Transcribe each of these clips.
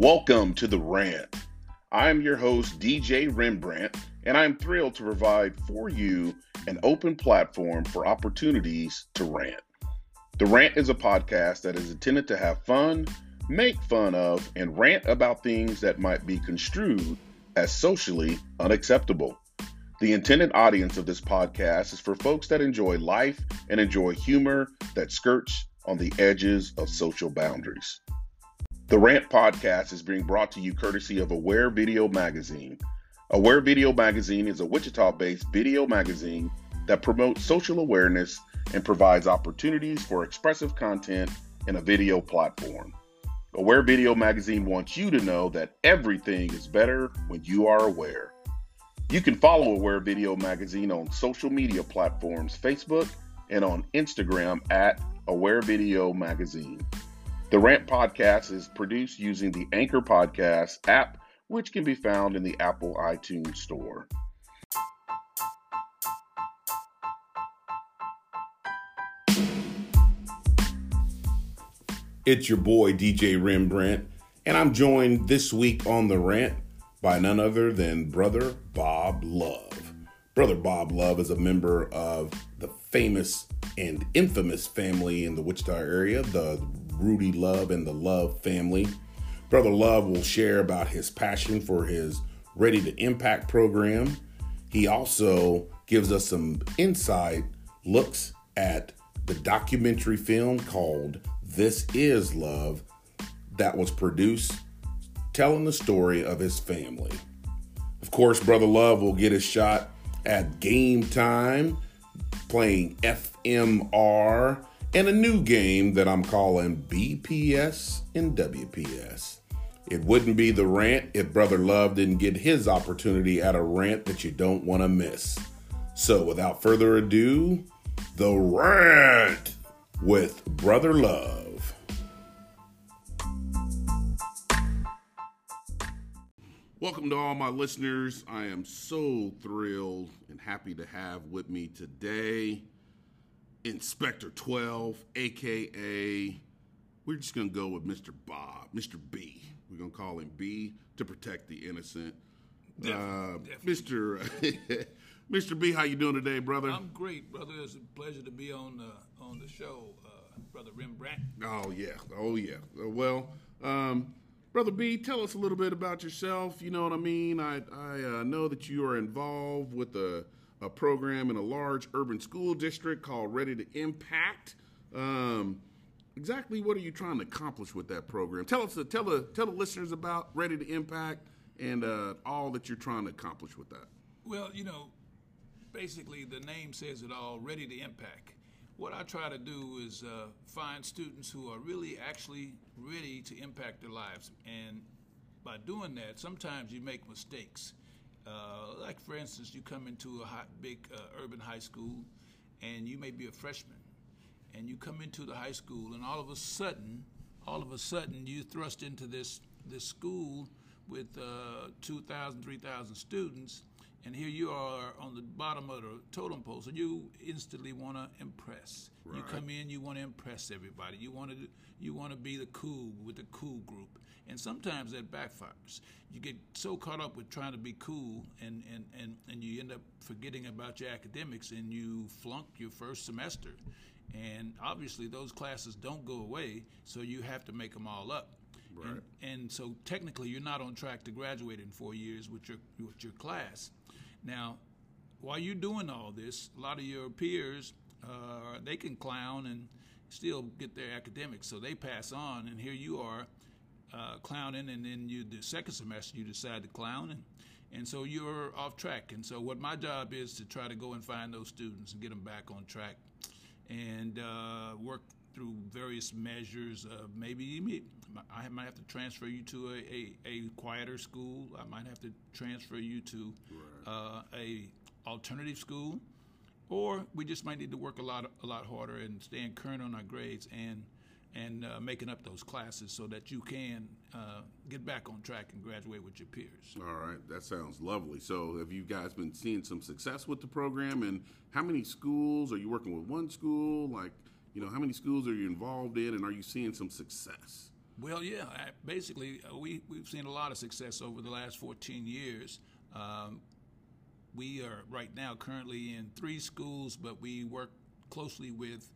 Welcome to The Rant. I'm your host, DJ Rembrandt, and I'm thrilled to provide for you an open platform for opportunities to rant. The Rant is a podcast that is intended to have fun, make fun of, and rant about things that might be construed as socially unacceptable. The intended audience of this podcast is for folks that enjoy life and enjoy humor that skirts on the edges of social boundaries. The Rant podcast is being brought to you courtesy of Aware Video Magazine. Aware Video Magazine is a Wichita based video magazine that promotes social awareness and provides opportunities for expressive content in a video platform. Aware Video Magazine wants you to know that everything is better when you are aware. You can follow Aware Video Magazine on social media platforms Facebook and on Instagram at Aware Video Magazine. The Rant Podcast is produced using the Anchor Podcast app, which can be found in the Apple iTunes Store. It's your boy DJ Rembrandt, and I'm joined this week on The Rant by none other than Brother Bob Love. Brother Bob Love is a member of the famous and infamous family in the Wichita area, the Rudy Love and the Love family. Brother Love will share about his passion for his Ready to Impact program. He also gives us some inside looks at the documentary film called This Is Love that was produced telling the story of his family. Of course, Brother Love will get a shot at game time, playing FMR, and a new game that I'm calling BPS and WPS. It wouldn't be the rant if Brother Love didn't get his opportunity at a rant that you don't want to miss. So, without further ado, the rant with Brother Love. Welcome to all my listeners. I am so thrilled and happy to have with me today Inspector 12, aka, we're just going to go with Mr. Bob, Mr. B. We're going to call him B to protect the innocent. Definitely, uh, Mr. Mr. B, how you doing today, brother? I'm great, brother. It's a pleasure to be on the on the show, uh, brother Rembrandt. Oh yeah, oh yeah. Uh, Well, um, brother B, tell us a little bit about yourself. You know what I mean. I I uh, know that you are involved with a a program in a large urban school district called Ready to Impact. Um, exactly what are you trying to accomplish with that program? Tell us, tell the tell the listeners about Ready to Impact and uh, all that you're trying to accomplish with that. Well, you know, basically the name says it all. Ready to impact. What I try to do is uh, find students who are really actually ready to impact their lives, and by doing that, sometimes you make mistakes. Uh, like for instance, you come into a hot, big uh, urban high school, and you may be a freshman, and you come into the high school, and all of a sudden, all of a sudden, you thrust into this this school with uh, 2,000, 3,000 students, and here you are on the bottom of the totem pole. So you instantly want to impress. You come in, you want to impress everybody. You want to you want to be the cool with the cool group, and sometimes that backfires. You get so caught up with trying to be cool, and and and, and you end up forgetting about your academics, and you flunk your first semester. And obviously, those classes don't go away, so you have to make them all up. Right. And, and so technically, you're not on track to graduate in four years with your with your class. Now, while you're doing all this, a lot of your peers uh, they can clown and still get their academics, so they pass on. And here you are uh, clowning, and then you the second semester you decide to clown, and and so you're off track. And so what my job is to try to go and find those students and get them back on track, and uh, work through various measures. Uh, maybe you I might have to transfer you to a, a, a quieter school. I might have to transfer you to uh, a alternative school, or we just might need to work a lot a lot harder and staying current on our grades and and uh, making up those classes so that you can uh, get back on track and graduate with your peers. All right, that sounds lovely. So, have you guys been seeing some success with the program? And how many schools are you working with? One school, like you know, how many schools are you involved in, and are you seeing some success? Well, yeah. Basically, uh, we we've seen a lot of success over the last 14 years. Um, we are right now currently in three schools, but we work closely with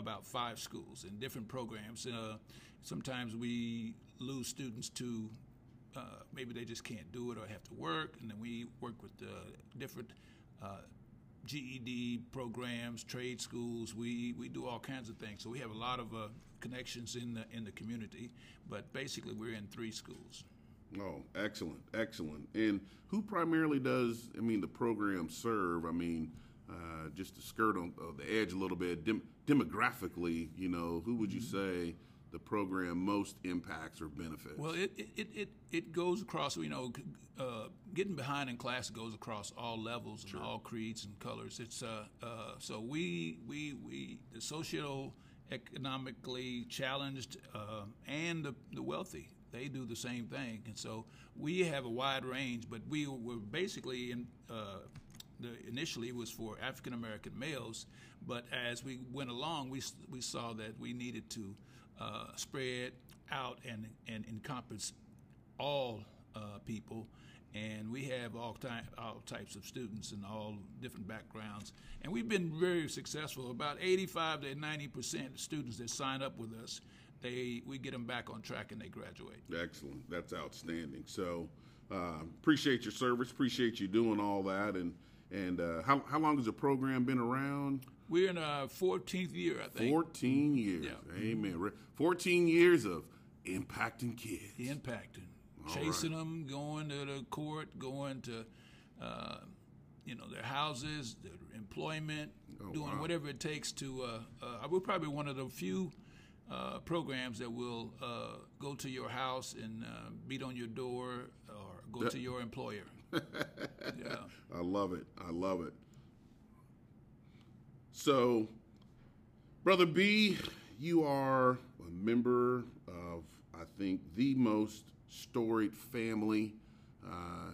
about five schools and different programs. Uh, sometimes we lose students to uh, maybe they just can't do it or have to work, and then we work with the different uh, GED programs, trade schools. We we do all kinds of things. So we have a lot of uh, connections in the in the community. But basically, we're in three schools. Oh, excellent, excellent. And who primarily does? I mean, the program serve. I mean, uh, just to skirt on the edge a little bit, dem- demographically, you know, who would you mm-hmm. say? the program most impacts or benefits? Well, it it, it, it goes across, you know, uh, getting behind in class goes across all levels and all creeds and colors. It's uh, uh, so we we we the socio economically challenged uh, and the, the wealthy they do the same thing. And so we have a wide range, but we were basically in. Uh, the, initially it was for African American males, but as we went along, we we saw that we needed to uh, spread out and and encompass all uh, people. And we have all, ty- all types of students and all different backgrounds. And we've been very successful. About 85 to 90 percent of students that sign up with us they we get them back on track and they graduate. Excellent. That's outstanding. So uh, appreciate your service. Appreciate you doing all that. And and uh, how how long has the program been around? We're in our 14th year, I think. 14 years. Yeah. Amen. 14 years of impacting kids. Impacting. All chasing right. them, going to the court, going to, uh, you know, their houses, their employment, oh, doing wow. whatever it takes to. Uh, uh, we're probably one of the few uh, programs that will uh, go to your house and uh, beat on your door or go to your employer. Yeah. I love it. I love it. So, Brother B, you are a member of, I think, the most storied family uh,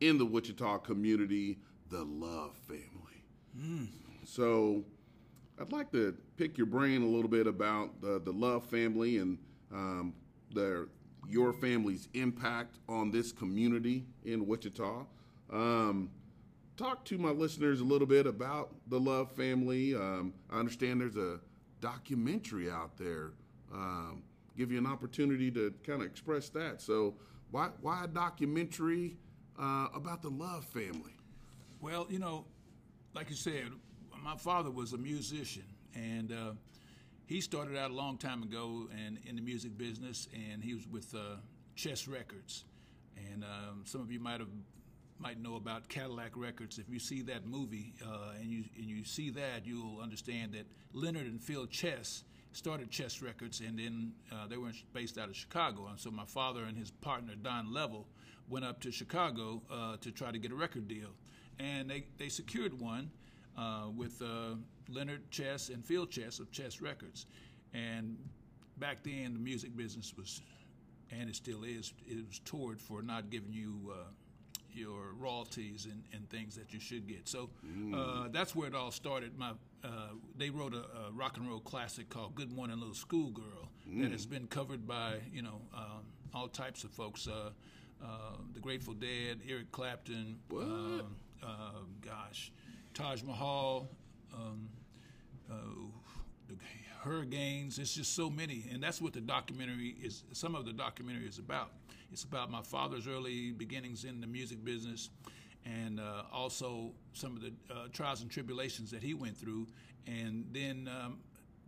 in the Wichita community, the Love family. Mm. So, I'd like to pick your brain a little bit about the, the Love family and um, their your family's impact on this community in Wichita. Um, talk to my listeners a little bit about the Love family. Um, I understand there's a documentary out there. Um, give you an opportunity to kind of express that. So, why why a documentary uh, about the Love family? Well, you know, like you said, my father was a musician, and uh, he started out a long time ago and in the music business, and he was with uh, Chess Records. And um, some of you might have might know about Cadillac Records. If you see that movie uh, and you and you see that, you'll understand that Leonard and Phil Chess started Chess Records, and then uh, they were based out of Chicago. And so my father and his partner Don Level went up to Chicago uh, to try to get a record deal, and they they secured one uh, with uh, Leonard Chess and Phil Chess of Chess Records. And back then, the music business was, and it still is, it was toured for not giving you uh, your royalties and, and things that you should get. So uh, mm. that's where it all started. My uh, they wrote a, a, rock and roll classic called "Good Morning Little Schoolgirl" mm. that has been covered by you know um, all types of folks. Uh, the Grateful Dead, Eric Clapton. Um, gosh, Taj Mahal, um, uh, the hurricanes. It's just so many, and that's what the documentary is. Some of the documentary is about. It's about my father's early beginnings in the music business, and uh, also some of the uh, trials and tribulations that he went through, and then um,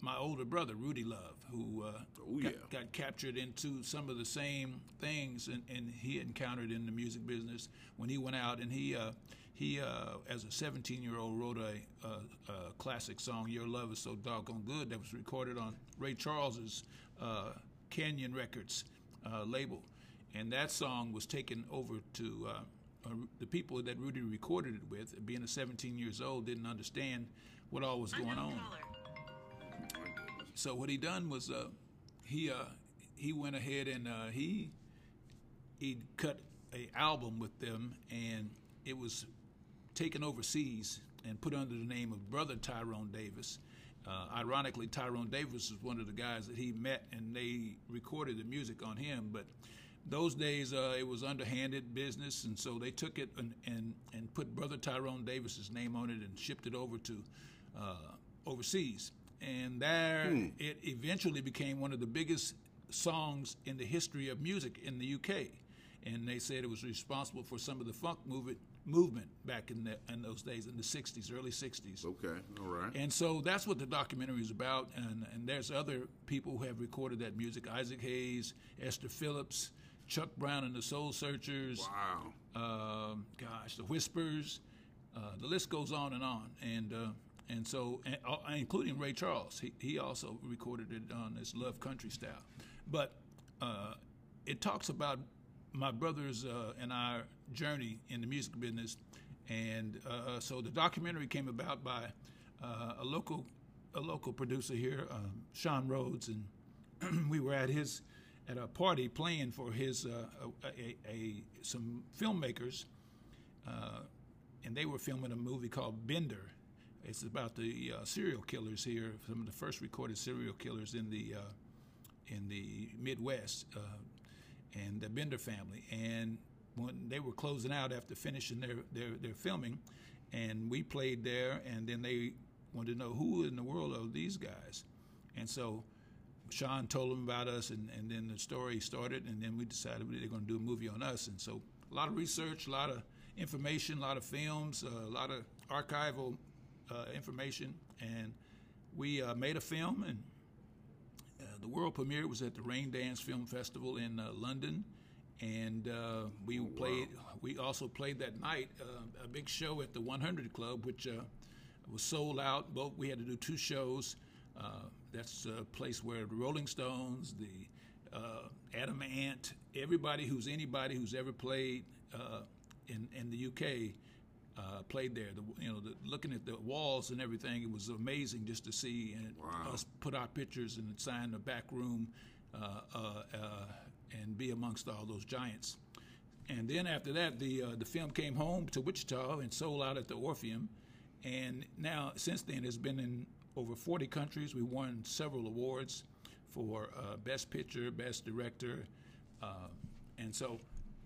my older brother Rudy Love, who uh, oh, yeah. got, got, captured into some of the same things, and, and, he encountered in the music business when he went out, and he uh, he, uh, as a 17 year old, wrote a, a, a, classic song, Your Love is So Doggone Good, that was recorded on Ray Charles's uh, Canyon Records uh, label. And that song was taken over to uh, uh, the people that Rudy recorded it with, being a 17 years old, didn't understand what all was going on. So what he done was uh, he he went ahead and he he cut a album with them, and it was taken overseas and put under the name of Brother Tyrone Davis. Uh, ironically, Tyrone Davis was one of the guys that he met, and they recorded the music on him. But those days, uh, it was underhanded business, and so they took it and, and, and put Brother Tyrone Davis's name on it and shipped it over to uh, overseas. And there, hmm. it eventually became one of the biggest songs in the history of music in the UK. And they said it was responsible for some of the funk movement movement back in the, in those days in the 60s early 60s okay all right. And so that's what the documentary is about and, and there's other people who have recorded that music isaac hayes esther phillips chuck brown and the soul searchers. Wow. Um, gosh the whispers uh, the list goes on and on. And uh, and so and, uh, including ray charles. He, he also recorded it on this love country style. But uh, it talks about my brothers uh, and our journey in the music business, and uh, so the documentary came about by uh, a local a local producer here, um, Sean Rhodes, and we were at his at a party playing for his uh, a, a, a, some filmmakers, uh, and they were filming a movie called Bender. It's about the uh, serial killers here, some of the first recorded serial killers in the in the Midwest and the Bender family. And when they were closing out after finishing their, their, their filming, and we played there, and then they wanted to know who in the world are these guys. And so Sean told them about us, and, and then the story started, and then we decided they're going to do a movie on us. And so a lot of research, a lot of information, a lot of films, uh, a lot of archival uh, information, and we uh, made a film and the world premiere was at the Raindance Film Festival in uh, London, and uh, we oh, played. Wow. We also played that night uh, a big show at the 100 Club, which uh, was sold out. Both we had to do two shows. Uh, that's a place where the Rolling Stones, the uh, Adam Ant, everybody who's anybody who's ever played in in the UK uh, played there. The, you know, the, looking at the walls and everything, it was amazing just to see and wow. us put our pictures and sign the back room uh, uh, uh, and be amongst all those giants. And then after that, the uh, the film came home to Wichita and sold out at the Orpheum. And now, since then, it's been in over 40 countries. We won several awards for uh, Best Picture, Best Director, and so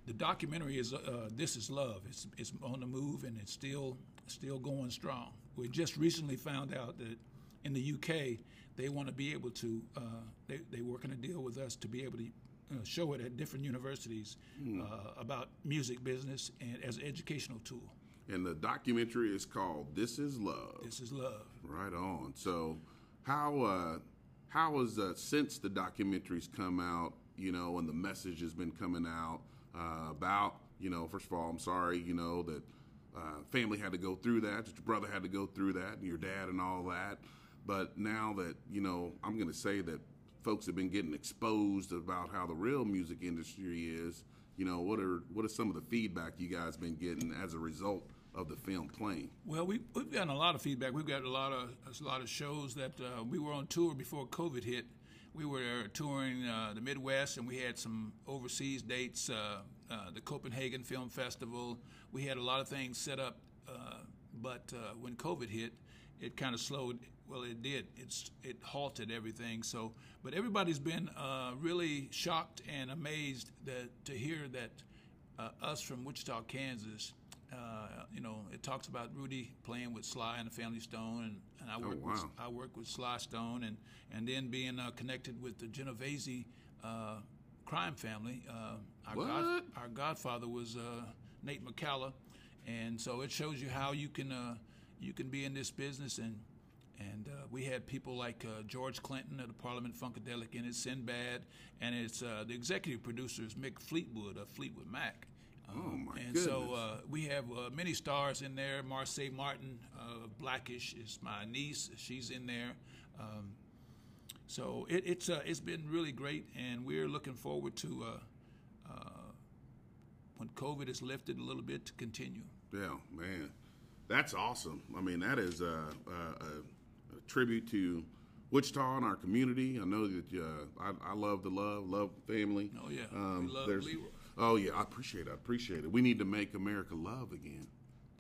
the documentary is uh, "This Is Love." It's it's on the move and it's still still going strong. We just recently found out that in the UK they want to be able to uh, they they working a deal with us to be able to uh, show it at different universities mm. about music business and as an educational tool. And the documentary is called "This Is Love." This is love. Right on. So, how uh, how has uh, since the documentaries come out, you know, and the message has been coming out uh, about, you know, first of all, I'm sorry, you know, that uh, family had to go through that, that your brother had to go through that, and your dad and all that. But now that, you know, I'm going to say that folks have been getting exposed about how the real music industry is, you know, what are what are some of the feedback you guys been getting as a result of the film playing? Well, we, we've gotten a lot of feedback. We've got a lot of a lot of shows that uh, we were on tour before COVID hit, we were touring uh, the Midwest, and we had some overseas dates. Uh, uh, the Copenhagen Film Festival. We had a lot of things set up, uh, but uh, when COVID hit, it kind of slowed. Well, it did. It's it halted everything. So, but everybody's been uh, really shocked and amazed that to hear that us from Wichita, Kansas, uh, you know, it talks about Rudy playing with Sly and the Family Stone, and, and I work oh, wow. with I work with Sly Stone, and and then being uh, connected with the Genovese uh, crime family. Uh, our? God, our godfather was uh, Nate McCalla, and so it shows you how you can uh, you can be in this business and. And we had people like George Clinton of the Parliament Funkadelic in it, Sinbad, and it's the executive producer is Mick Fleetwood of Fleetwood Mac. Oh my and goodness. so uh, we have uh, many stars in there. Marsai Martin, uh, Blackish is my niece. She's in there. Um, so it, it's uh, it's been really great, and we're looking forward to uh, uh, when COVID is lifted a little bit to continue. Yeah, man, that's awesome. I mean, that is a tribute to Wichita and our community. I know that I, I, love the love, love family. Oh yeah, um, we love Leroy. Oh yeah, I appreciate it. I appreciate it. We need to make America love again.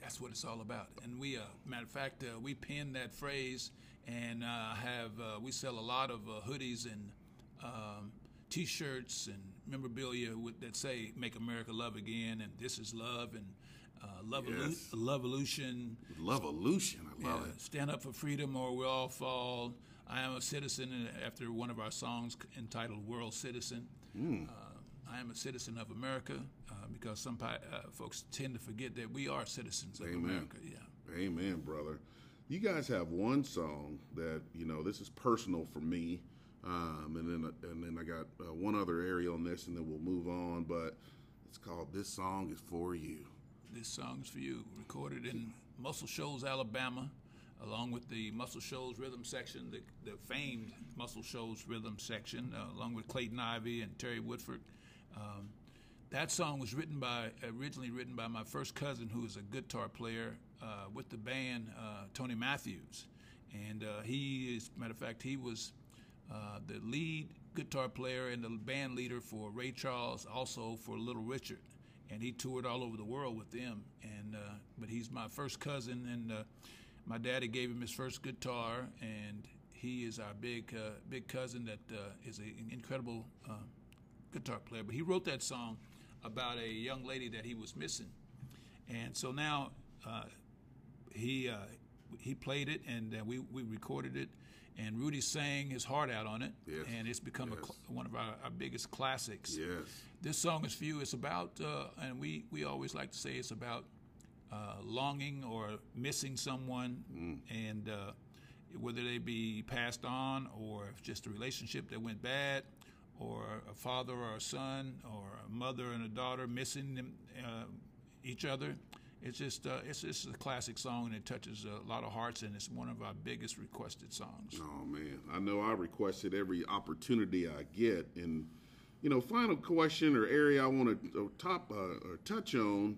That's what it's all about. And we, uh, matter of fact, uh, we pin that phrase and uh, have uh, we sell a lot of uh, hoodies and um, T-shirts and memorabilia with, that say "Make America Love Again" and "This is Love" and uh, "Love Yes. Evolution." Lovolution. I love Yeah, it. Stand up for freedom or we all fall. I am a citizen and after one of our songs entitled World Citizen. Hmm. Uh, I am a citizen of America uh, because some pi- uh, folks tend to forget that we are citizens of Amen. America. Yeah. Amen, brother. You guys have one song that you know this is personal for me, um, and then and then I got uh, one other area on this, and then we'll move on. But it's called "This Song Is for You." This song is for you. Recorded in Muscle Shoals, Alabama, along with the Muscle Shoals rhythm section, the, the famed Muscle Shoals rhythm section, uh, along with Clayton Ivy and Terry Woodford. Um, that song was written by, originally written by my first cousin, who is a guitar player uh, with the band, uh, Tony Matthews. And uh, he is, matter of fact, he was uh, the lead guitar player and the band leader for Ray Charles, also for Little Richard. And he toured all over the world with them. And uh, but he's my first cousin, and uh, my daddy gave him his first guitar, and he is our big uh, big cousin that uh, is an incredible uh, guitar player. But he wrote that song about a young lady that he was missing, and so now uh, he he played it, and we we recorded it, and Rudy sang his heart out on it, Yes. and it's become a Yes. cl- one of our, our biggest classics. Yes. This song is for you. It's about, uh, and we we always like to say it's about uh, longing or missing someone, and uh, whether they be passed on or if just a relationship that went bad, or a father or a son, or a mother and a daughter missing them, uh, each other. It's just uh, it's just a classic song and it touches a lot of hearts and it's one of our biggest requested songs. Oh man, I know I requested every opportunity I get, and you know, final question or area I want to top uh, or touch on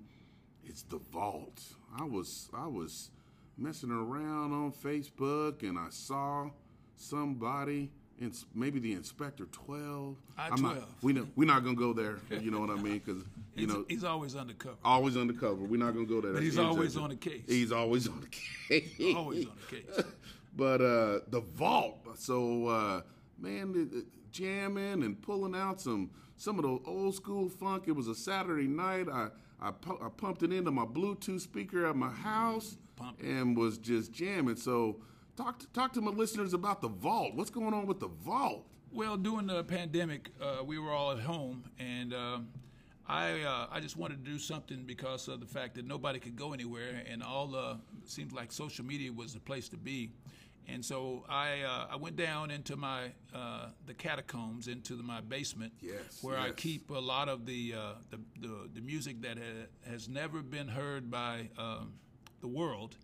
is the vault. I was I was messing around on Facebook and I saw somebody. In maybe the Inspector Twelve. I I'm not- 12. we know, we're not gonna go there. You know what I mean? Because you He's, know, he's always undercover. always undercover. We're not gonna go there. That's he's always on the case. He's always on the case. Always on the case. But uh, the vault. So uh, man, jamming and pulling out some some of the old school funk. It was a Saturday night. I I, pu- I pumped it into my Bluetooth speaker at my house Pump it. and was just jamming. So talk to, talk to my listeners about the vault. What's going on with the vault? Well, during the pandemic, uh, we were all at home, and um, I uh, I just wanted to do something because of the fact that nobody could go anywhere, and all the seems like social media was the place to be. And so I uh, I went down into my uh, the catacombs into the, my basement, Yes, where I keep a lot of the uh, the, the the music that ha- has never been heard by um, the world,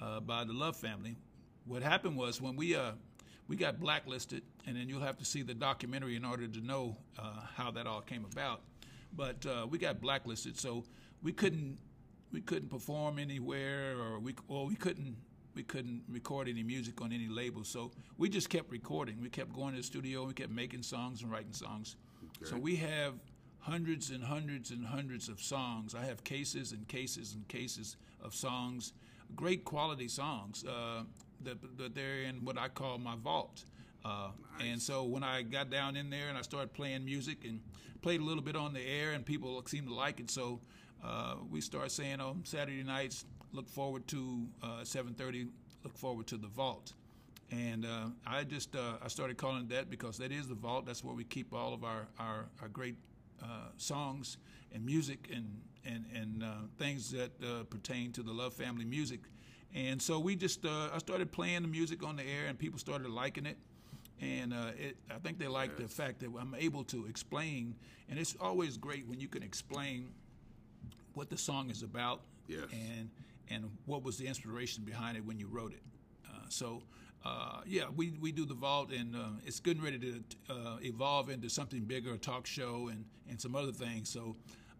uh, by the Love family. What happened was when we uh, we got blacklisted, and then you'll have to see the documentary in order to know uh, how that all came about. But uh, we got blacklisted, so we couldn't we couldn't perform anywhere, or we or we couldn't we couldn't record any music on any label. So we just kept recording. We kept going to the studio. We kept making songs and writing songs. So we have hundreds and hundreds and hundreds of songs. I have cases and cases and cases of songs, great quality songs uh, that, that they're in what I call my vault. Uh, And so when I got down in there and I started playing music and played a little bit on the air, and people seemed to like it, so uh, we started saying on Saturday nights, look forward to uh, 7:30, look forward to the vault. And uh, I just uh, I started calling it that because that is the vault. That's where we keep all of our our, our great uh, songs and music and and and uh, things that uh, pertain to the Love Family music. And so we just uh, I started playing the music on the air, and people started liking it. And uh, it, I think they like the fact that I'm able to explain, and it's always great when you can explain what the song is about Yes. and and what was the inspiration behind it when you wrote it. Uh, so uh, yeah, we, we do the vault, and uh, it's getting ready to uh, evolve into something bigger, a talk show, and, and some other things. So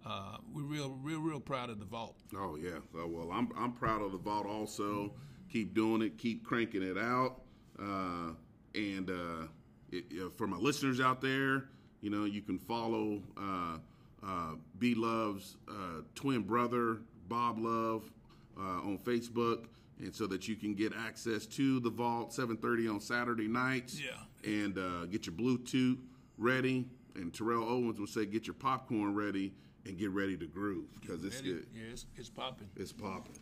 uh, we're real real real proud of the vault. Oh yeah. Uh, well, I'm I'm proud of the vault. Also, keep doing it. Keep cranking it out. Uh, and uh, it, uh, for my listeners out there, you know, you can follow uh, uh, B Love's uh, twin brother Bob Love uh, on Facebook, and so that you can get access to the vault 7:30 on Saturday nights. Yeah. and uh, get your Bluetooth ready. And Terrell Owens will say, "Get your popcorn ready and get ready to groove because it's good. Yeah, it's, it's popping. It's popping."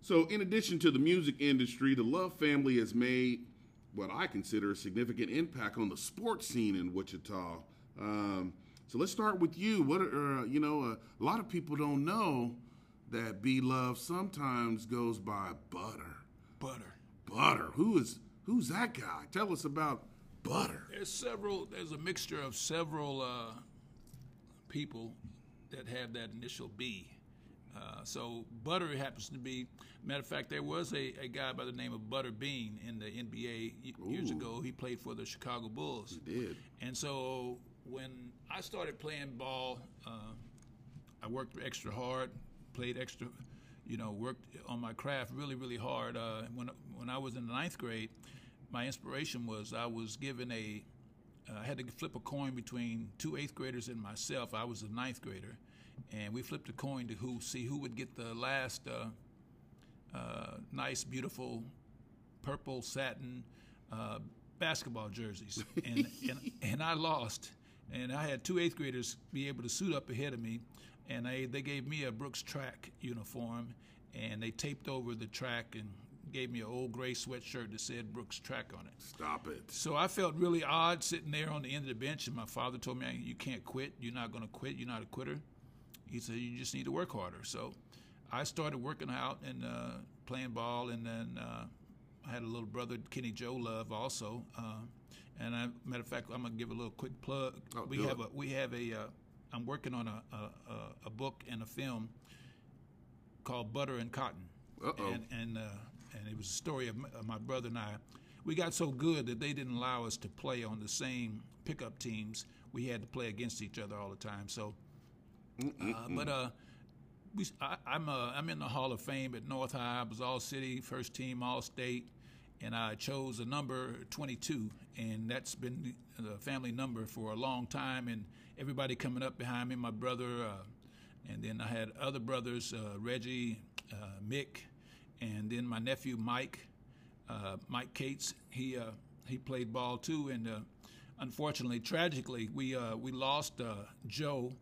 So, in addition to the music industry, the Love family has made what I consider a significant impact on the sports scene in Wichita. Um, so, let's start with you. What are, uh, you know, uh, a lot of people don't know that B Love sometimes goes by Butter. Butter. Butter. Who is who's that guy? Tell us about Butter. There's several. There's a mixture of several uh, people that have that initial B. Uh, so Butter happens to be. Matter of fact, there was a, a guy by the name of Butter Bean in the NBA y- years Ooh. ago. He played for the Chicago Bulls. He did. And so when I started playing ball, uh, I worked extra hard, played extra, you know, worked on my craft really, really hard. Uh, when when I was in the ninth grade, my inspiration was I was given a, I had to flip a coin between two eighth graders and myself. I was a ninth grader, and we flipped a coin to who see who would get the last uh, uh, nice, beautiful purple satin uh, basketball jerseys, and, and and I lost. And I had two eighth graders be able to suit up ahead of me, and I, they gave me a Brooks track uniform, and they taped over the track and gave me an old gray sweatshirt that said Brooks track on it. Stop it. So I felt really odd sitting there on the end of the bench, and my father told me, "You can't quit. You're not going to quit. You're not a quitter." He said, "You just need to work harder." So I started working out and uh, playing ball, and then uh, I had a little brother, Kenny Joe Love, also. Uh, and I, matter of fact, I'm gonna give a little quick plug. Oh, we have it. a we have a. Uh, I'm working on a, a, a, a book and a film called Butter and Cotton. Uh-oh. And and uh, and it was a story of my, of my brother and I. We got so good that they didn't allow us to play on the same pickup teams. We had to play against each other all the time. So, uh, but uh, we, I, I'm uh, I'm in the Hall of Fame at North High. I was All City, first team, All State, and I chose a number 22, and that's been the family number for a long time. And everybody coming up behind me, my brother, uh, and then I had other brothers, uh, Reggie, uh, Mick, and then my nephew Mike, uh, Mike Cates. He uh, he played ball too, and uh, unfortunately, tragically, we uh, we lost uh, Joe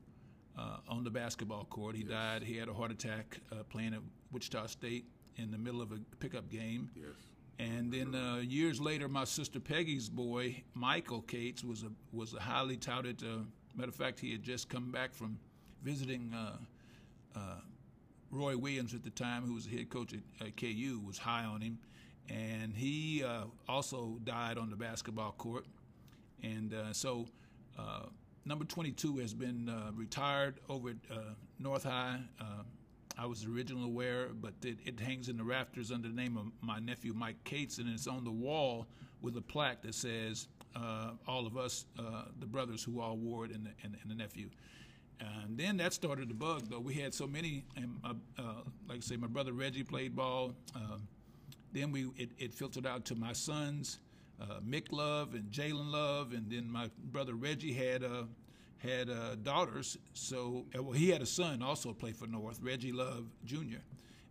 uh, on the basketball court. He died. He had a heart attack uh, playing at Wichita State in the middle of a pickup game. Yes. And then uh, years later, my sister Peggy's boy Michael Cates was a was a highly touted. Uh, matter of fact, he had just come back from visiting uh, uh, Roy Williams at the time, who was the head coach at KU, was high on him, and he uh, also died on the basketball court. And uh, so, uh, number 22 has been uh, retired over at uh, North High. I was originally aware, but it, it hangs in the rafters under the name of my nephew Mike Cates, and it's on the wall with a plaque that says, "All of us, the brothers who all wore it, and the, and, and the nephew." And then that started the bug, though. We had so many, and my, uh, like I say, my brother Reggie played ball. Um, then we it, it filtered out to my sons, uh, Mick Love and Jalen Love, and then my brother Reggie had uh, had uh, daughters. So uh, well, he had a son also played for North, Reggie Love Jr.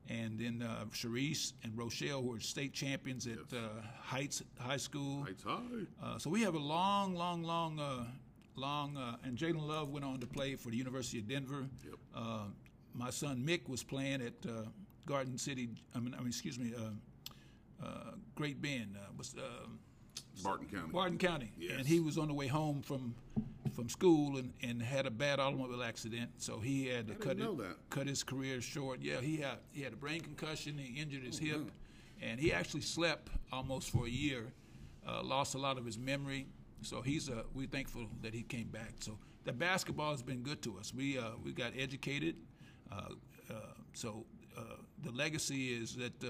And then uh, Sharice and Rochelle who were state champions at uh, Heights High School. Heights High. Uh, so we have a long, long, long, uh, long, uh, and Jalen Love went on to play for the University of Denver. Yep. Uh, my son Mick was playing at uh, Garden City. I mean, I mean, excuse me, uh, uh, Great Bend. Uh, was uh, Barton County. Barton County, Yes. and he was on the way home from from school and, and had a bad automobile accident. So he had to cut it, cut his career short. Yeah, he had he had a brain concussion. He injured his Oh, hip, and he actually slept almost for a year. Uh, lost a lot of his memory. So he's uh, we're thankful that he came back. So the basketball has been good to us. We uh, we got educated. Uh, uh, so uh, the legacy is that uh,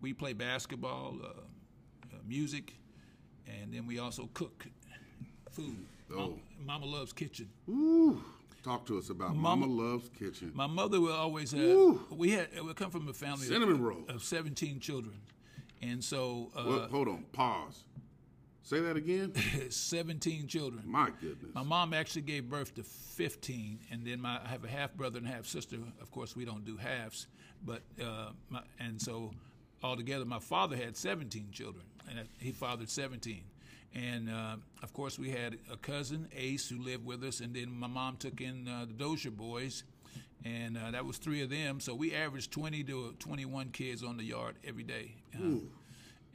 we play basketball, uh, uh, music, and then we also cook food. Oh. Mama, Mama loves kitchen. Ooh. Talk to us about Mama, Mama- Loves Kitchen. My mother will always have. Ooh. We had we come from a family Cinnamon of, rolls. of seventeen children, and so uh, Well, hold on. Pause. Say that again. 17 children. My goodness. My mom actually gave birth to 15, and then my, I have a half brother and half sister. Of course, we don't do halves, but uh, my, and so altogether, my father had 17 children, and he fathered 17. And uh, of course, we had a cousin, Ace, who lived with us, and then my mom took in uh, the Dozier boys, and uh, that was three of them. So we averaged 20 to 21 kids on the yard every day. Uh,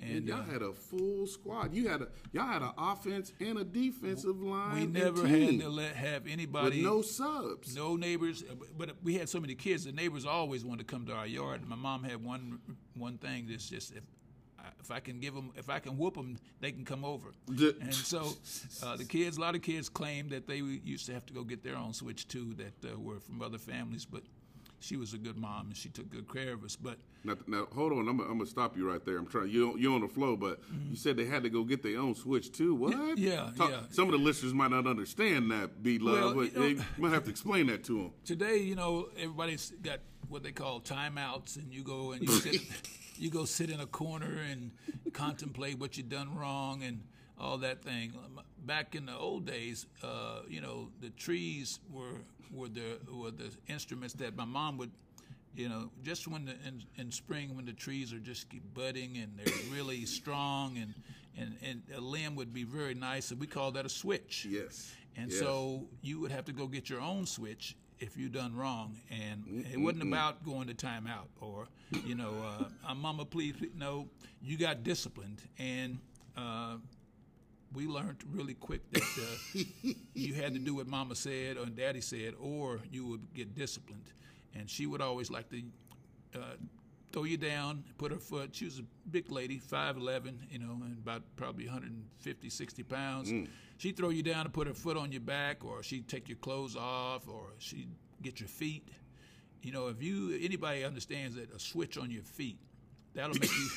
And y'all uh, had a full squad. You had a y'all had an offense and a defensive line. we never had to let have with anybody no subs. No neighbors, uh, but we had so many kids. The neighbors always wanted to come to our yard. My mom had one one thing that's just if I- if I can give them, if I can whoop them, they can come over. And so uh, the kids, a lot of kids claimed that they used to have to go get their own switch too, that uh, were from other families. But she was a good mom and she took good care of us. But Now, now hold on. I'm, I'm gonna stop you right there. I'm trying. You you're on the flow, but you said they had to go get their own switch too. What? Mm-hmm. yeah, Talk- yeah. Some of the listeners might not understand that. B love, Well, but you know- might have to explain that to them. today, you know, everybody's got what they call timeouts, and you go and you sit, you go sit in a corner and contemplate what you've done wrong and all that thing. Back in the old days, uh, you know, the trees were were the were the instruments that my mom would. You know, just when the, in, in spring when the trees are just keep budding and they're really strong and, and, and a limb would be very nice, and we call that a switch. Yes. And Yes. so you would have to go get your own switch if you done wrong. And it wasn't about going to timeout or, you know, uh, uh, mama, please, please, no. You got disciplined. And uh, we learned really quick that uh, you had to do what mama said or daddy said or you would get disciplined. And she would always like to uh, throw you down, put her foot. She was a big lady, 5'11, you know, and about probably 150, 60 pounds. She'd throw you down and put her foot on your back, or she'd take your clothes off, or she'd get your feet. You know, if you anybody understands that a switch on your feet, that'll make you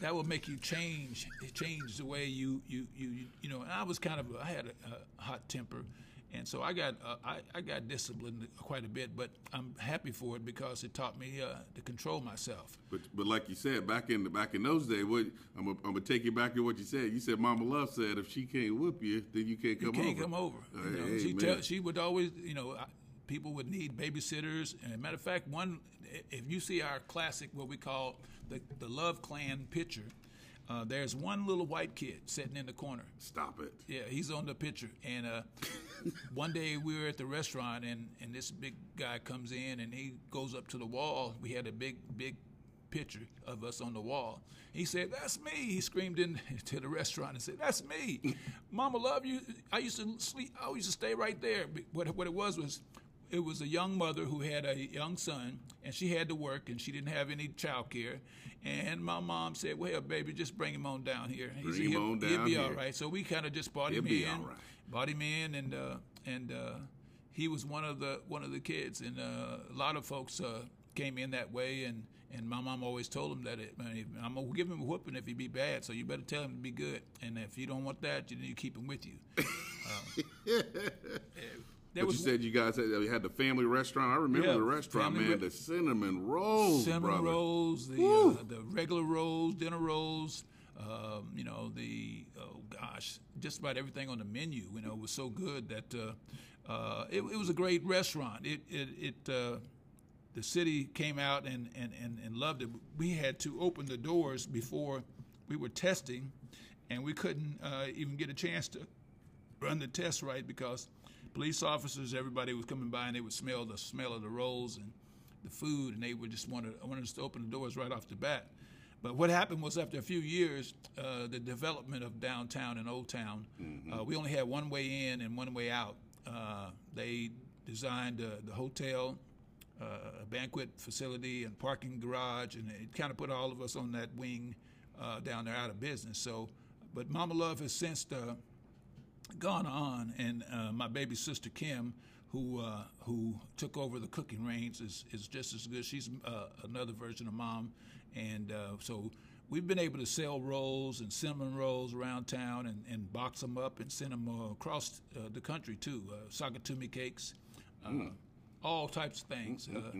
that will make you change change the way you you you you know. And I was kind of I had a, a hot temper, and so I got uh, I, I got disciplined quite a bit. But I'm happy for it because it taught me uh, to control myself. But but like you said, back in the, back in those days, what I'm gonna, I'm gonna take you back to what you said. You said Mama Love said if she can't whoop you, then you can't come you can't over. come over. You know, Hey, she, tell, she would always, you know, I- people would need babysitters. And matter of fact, one, if you see our classic, what we call the, the Love Clan picture, uh, there's one little white kid sitting in the corner. Stop it. Yeah, he's on the picture. And uh, one day we were at the restaurant, and, and this big guy comes in and he goes up to the wall. We had a big, big picture of us on the wall. He said, "That's me." He screamed into the restaurant and said, "That's me, Mama love you." I used to sleep. I used to stay right there. But What what it was was, it was a young mother who had a young son, and she had to work, and she didn't have any child care. And my mom said, "Well, baby, just bring him on down here. He Bring said, him he'll, on he'll be here." all right." So we kind of just brought He'll him be in, all right. brought him in, and uh, and uh, he was one of the one of the kids, and uh, a lot of folks uh, came in that way, and and my mom always told him that it, I'm gonna give him a whooping if he be bad, so you better tell him to be good, and if you don't want that, you to keep him with you. Uh, there But you said you guys had, you had the family restaurant. I remember Yeah, the restaurant, man. re- the cinnamon rolls, cinnamon brother. rolls, the uh, the regular rolls, dinner rolls. Um, you know the oh gosh, just about everything on the menu. You know was so good that uh, uh, it, it was a great restaurant. It it, it uh, the city came out and, and, and, and loved it. We had to open the doors before we were testing, and we couldn't uh, even get a chance to run the test right because police officers, everybody was coming by and they would smell the smell of the rolls and the food, and they would just wanted, wanted us to open the doors right off the bat. But what happened was after a few years, uh, the development of downtown and Old Town, uh, we only had one way in and one way out. Uh, they designed uh, the hotel, uh, a banquet facility, and parking garage, and it kind of put all of us on that wing uh, down there out of business. So, but Mama Love has since uh, gone on, and uh, my baby sister Kim, who uh, who took over the cooking reins, is is just as good. She's uh, another version of mom, and uh, so we've been able to sell rolls and cinnamon rolls around town, and, and box them up and send them uh, across uh, the country too. Uh, sock-it-to-me cakes, uh, all types of things. Uh,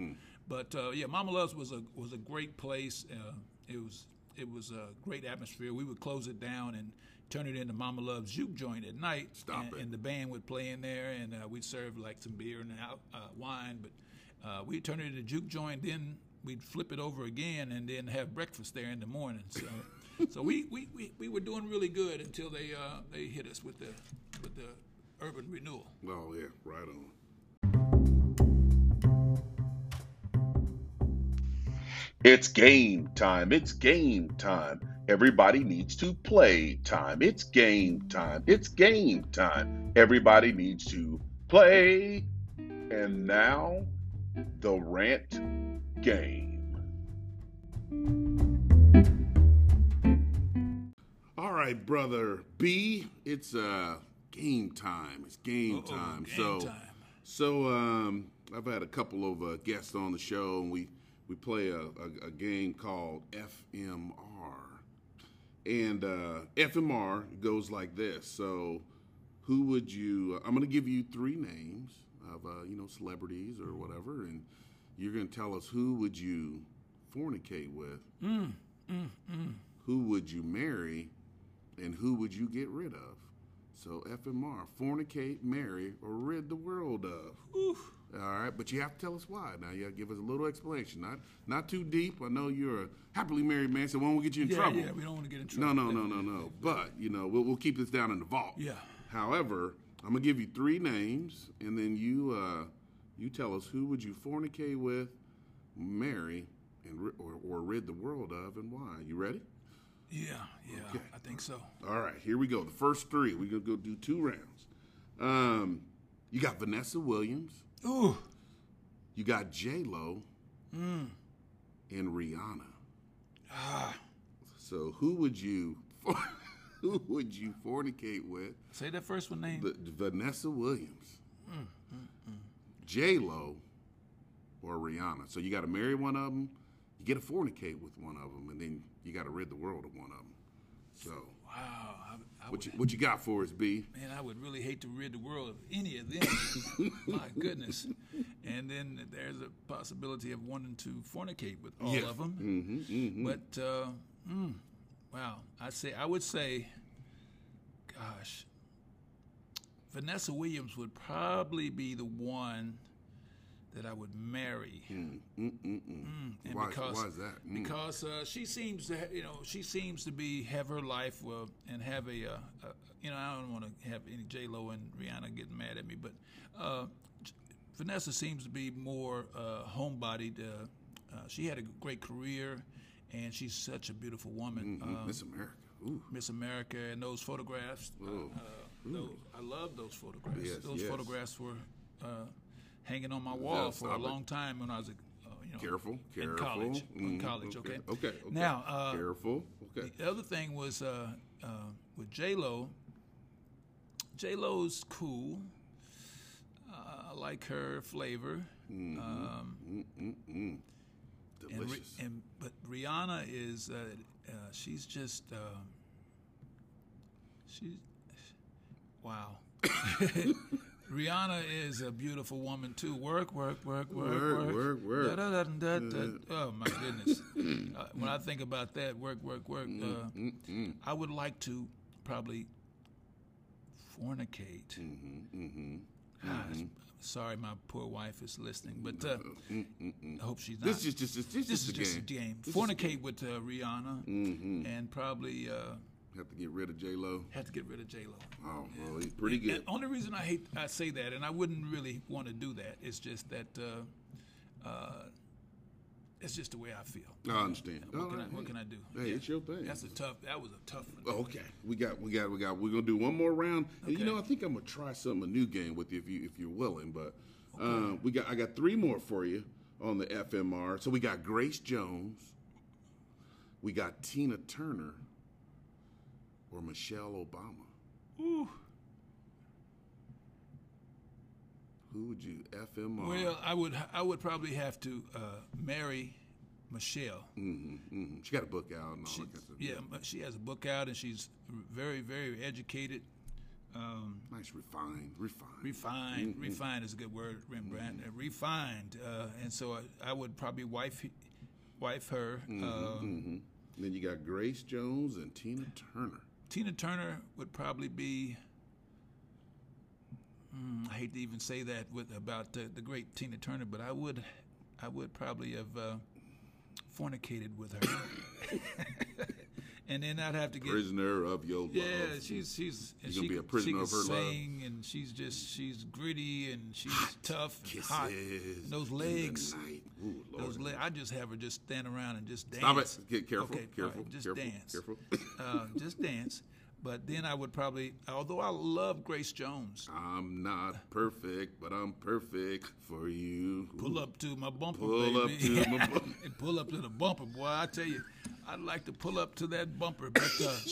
but uh, yeah, Mama Love's was a was a great place. Uh, it was it was a great atmosphere. We would close it down and turn it into Mama Love's Juke Joint at night. Stop and, it. and the band would play in there, and uh, we'd serve like some beer and uh, wine. But uh, we'd turn it into Juke Joint, then we'd flip it over again, and then have breakfast there in the morning. So, so we, we, we, we were doing really good until they uh, they hit us with the with the urban renewal. Oh yeah, right on. It's game time. It's game time. Everybody needs to play time. It's game time. It's game time. Everybody needs to play. And now, the rant game. All right, brother B. It's uh game time. It's game Uh-oh, time. game so, time. so um, I've had a couple of uh, guests on the show, and we we play a, a, a game called FMR, and uh, FMR goes like this. So, who would you? I'm going to give you three names of uh, you know celebrities or whatever, and you're going to tell us who would you fornicate with, who would you marry, and who would you get rid of? So FMR, fornicate, marry, or rid the world of. All right, but you have to tell us why. Now you got to give us a little explanation. Not not too deep. I know you're a happily married man, so we won't we get you in Yeah, trouble. yeah, we don't want to get in trouble. no, no, no, no. No. But you know, we'll, we'll keep this down in the vault. Yeah. However, I'm gonna give you three names, and then you uh, you tell us who would you fornicate with, marry, and or, or rid the world of, and why. You ready? Yeah, yeah, Okay. I think so. All right, here we go. The first three. We're gonna go do two rounds. Um, you got Vanessa Williams. Ooh, You got J Lo. Mm. And Rihanna. ah, So who would you who would you fornicate with? say that first one name. The, Vanessa Williams, Mm, J Lo, or Rihanna. So you got to marry one of them. You get to fornicate with one of them, and then you got to rid the world of one of them. So wow, what would, you what you got for us, B? man, I would really hate to rid the world of any of them. My goodness. And then there's a possibility of wanting to fornicate with all Yeah. of them. Mm-hmm, mm-hmm. But uh, mm, wow, I say I would say, gosh, Vanessa Williams would probably be the one that I would marry. Mm, mm, mm, mm. And Why, because why is that? Mm. because uh, she seems to ha- you know she seems to be have her life uh, and have a, uh, you know I don't want to have any J Lo and Rihanna getting mad at me, but uh, Vanessa seems to be more uh, homebodied. Uh, uh, she had a great career, and she's such a beautiful woman. Mm, Um, Miss America. Ooh. Miss America and those photographs. Uh, Oh. uh, those, I love those photographs. Yes, those yes. photographs were uh, hanging on my wall for a it. long time when I was a uh, you know Careful, in college. In Mhm, college, okay. Okay. okay. Now, uh, careful. Okay. The other thing was uh, uh, with J Lo. J Lo's cool. Uh, I like her flavor. Um, Mm, mm, mm. and, Delicious. and but Rihanna is uh, uh, she's just uh, she's wow. Rihanna is a beautiful woman too. Work, work, work, work, Work, work, work, work. Da-da-da-da-da. Oh my goodness! uh, when I think about that, work, work, work. Uh, Mm, mm, I would like to probably fornicate. mhm, mhm. Gosh, sorry, my poor wife is listening, but uh, Mm, mm, mm. I hope she's not. This is just this, this, This is just game. a game. A Fornicate with uh, Rihanna Mhm. and probably uh, Have to get rid of J Lo. have to get rid of J Lo. Oh, well, he's pretty good. The only reason I hate I say that, and I wouldn't really want to do that, is just that uh, uh, it's just the way I feel. I understand. What, can, I, right, what can I do? Hey, it's your thing. That's a tough. That was a tough one. Oh, okay, we got, we got, we got. We're gonna do one more round, and you know, I think I'm gonna try something a new game with you if you if you're willing. But uh, we got, I got three more for you on the FMR. So we got Grace Jones, we got Tina Turner, or Michelle Obama. Ooh. Who would you FMR? Well, I would I would probably have to uh, marry Michelle. hmm hmm She got a book out and all She, that kind of stuff. yeah, she has a book out and she's very very educated. Um, nice, refined, refined. refined, Mm-hmm. refined is a good word, Rembrandt. Uh, refined, uh, and so I, I would probably wife wife her. Mm-hmm, Uh, then you got Grace Jones and Tina Turner. Tina Turner would probably be. Mm, I hate to even say that with about uh, the great Tina Turner, but I would, I would probably have uh, fornicated with her, and then I'd have to get Prisoner of your love. Yeah, she's she's and gonna she, be a prisoner she of her love? and she's just she's gritty and she's tough and hot. And those legs. Ooh, those legs. I just have her just stand around and just dance. Stop it. Get careful. Okay, all right, careful. just careful. dance. Careful. uh, just dance. But then I would probably, although I love Grace Jones, I'm not perfect, but I'm perfect for you. pull up to my bumper, Pull up to my bumper. Pull up to the bumper, boy. I tell you, I'd like to pull up to that bumper, but uh,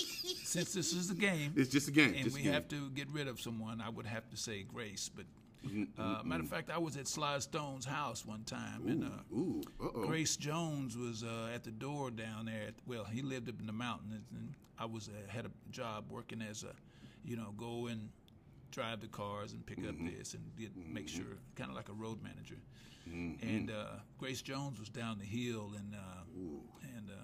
since this is a game, It's just a game. and we game. have to get rid of someone, I would have to say Grace. But Mm-hmm, uh, matter of fact, I was at Sly Stone's house one time, and uh, Ooh. Grace Jones was uh, at the door down there. At, well, he lived up in the mountains, and I was uh, had a job working as a, you know, go and drive the cars and pick Mm-hmm. up this and get, make sure, kind of like a road manager. Mm-hmm. And uh, Grace Jones was down the hill, and uh, and uh,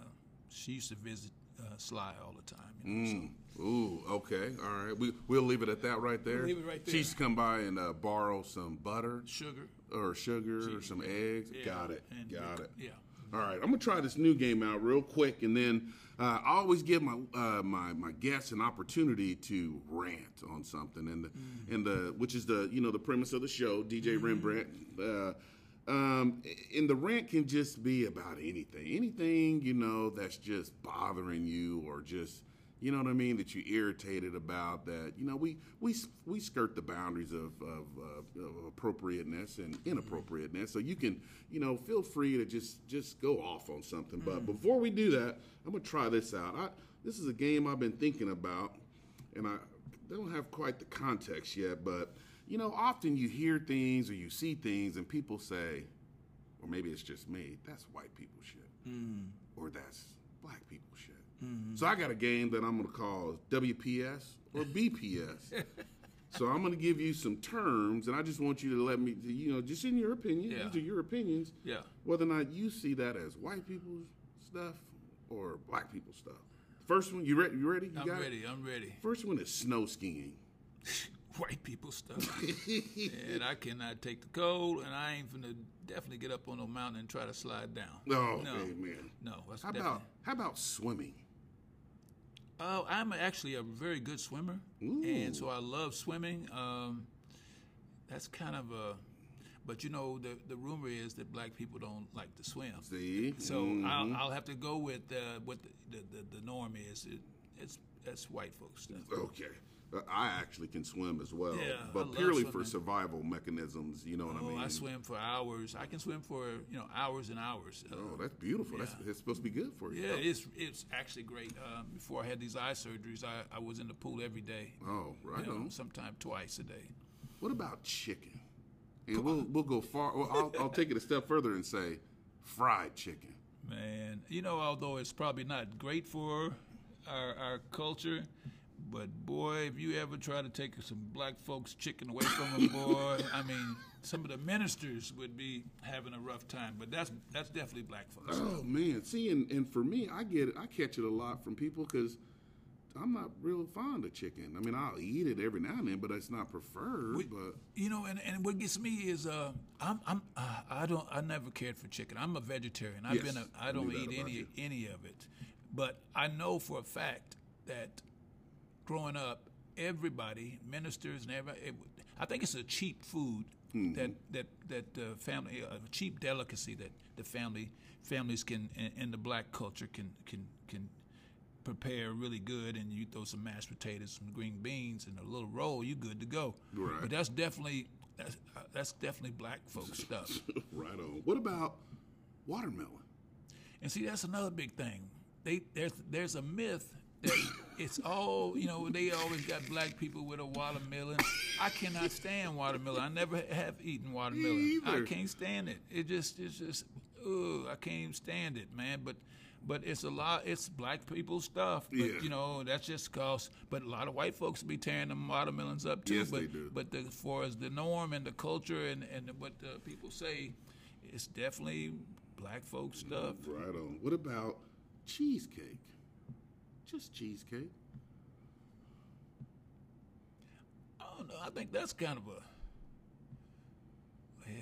she used to visit uh, Sly all the time. You know, so. Ooh, okay, all right. We we'll leave it at that right there. leave it right She there. used to come by and uh, borrow some butter Sugar. or sugar or some eggs. Yeah, Got it. and- Got it. Yeah. All right, I'm gonna try this new game out real quick, and then uh, I always give my uh, my my guests an opportunity to rant on something, and the, Mm. and the which is the you know the premise of the show, DJ Mm-hmm. Rembrandt. Uh, um, and the rant can just be about anything, anything you know that's just bothering you, or just you know what I mean that you're irritated about. That you know we we we skirt the boundaries of of, uh, of appropriateness and mm-hmm. inappropriateness, so you can you know feel free to just just go off on something. But mm-hmm. before we do that, I'm gonna try this out. I, this is a game I've been thinking about, and I don't have quite the context yet, but you know, often you hear things or you see things, and people say, or maybe it's just me, that's white people shit, hmm. or that's black people shit. So I got a game that I'm gonna call WPS or BPS. so I'm gonna give you some terms, and I just want you to let me, you know, just in your opinion, Yeah. these are your opinions, Yeah. whether or not you see that as white people's stuff or black people's stuff. First one, you ready? You ready? You I'm got it? ready. I'm ready. First one is snow skiing. White people stuff. and I cannot take the cold, and I ain't finna definitely get up on a mountain and try to slide down. Oh, no, man. no. That's How definitely. about how about swimming? Oh, I'm actually a very good swimmer, and so I love swimming. Um, that's kind of a, but you know, the the rumor is that black people don't like to swim. See, So Mhm. I'll, I'll have to go with uh, what the, the, the, the norm is. It, it's that's white folks stuff. okay. I actually can swim as well, Yeah, but purely for survival mechanisms. You know what I Oh, mean? I swim for hours. I can swim for you know hours and hours. Uh, Oh, that's beautiful. That's Yeah. it's supposed to be good for you. yeah, it's it's actually great. Um, before I had these eye surgeries, I, I was in the pool every day. Oh, right you know, on. sometime twice a day. What about chicken? And we'll we'll go far. Well, I'll, I'll take it a step further and say fried chicken. Man, you know, although it's probably not great for our, our culture, but boy, if you ever try to take some black folks' chicken away from them, boy, I mean, some of the ministers would be having a rough time. But that's that's definitely black folks. Oh man, see, and, and for me, I get it. I catch it a lot from people because I'm not real fond of chicken. I mean, I'll eat it every now and then, but it's not preferred. We- but You know, and, and what gets me is uh, I'm I'm uh, I don't I never cared for chicken. I'm a vegetarian. I've Yes, been a, I don't eat any you. any of it, but I know for a fact that growing up, everybody, ministers and everybody, it, I think it's a cheap food Mm-hmm. that that that the family a cheap delicacy that the family families can in, in the black culture can can can prepare really good and you throw some mashed potatoes, some green beans, and a little roll, you good to go. Right. But that's definitely that's, uh, that's definitely black folks stuff. right on. What about watermelon? And see, that's another big thing. They there's there's a myth that it's all you know. They always got black people with a watermelon. I cannot stand watermelon. I never have eaten watermelon. I can't stand it. It just it's just ugh, I can't even stand it, man. But but it's a lot. It's black people stuff. But Yeah. you know that's just cause. But a lot of white folks be tearing them watermelons up too. Yes, but they do. but the, as far as the norm and the culture and and what uh, people say, it's definitely black folks stuff. Right on. What about cheesecake. Just cheesecake. I don't know. I think that's kind of a.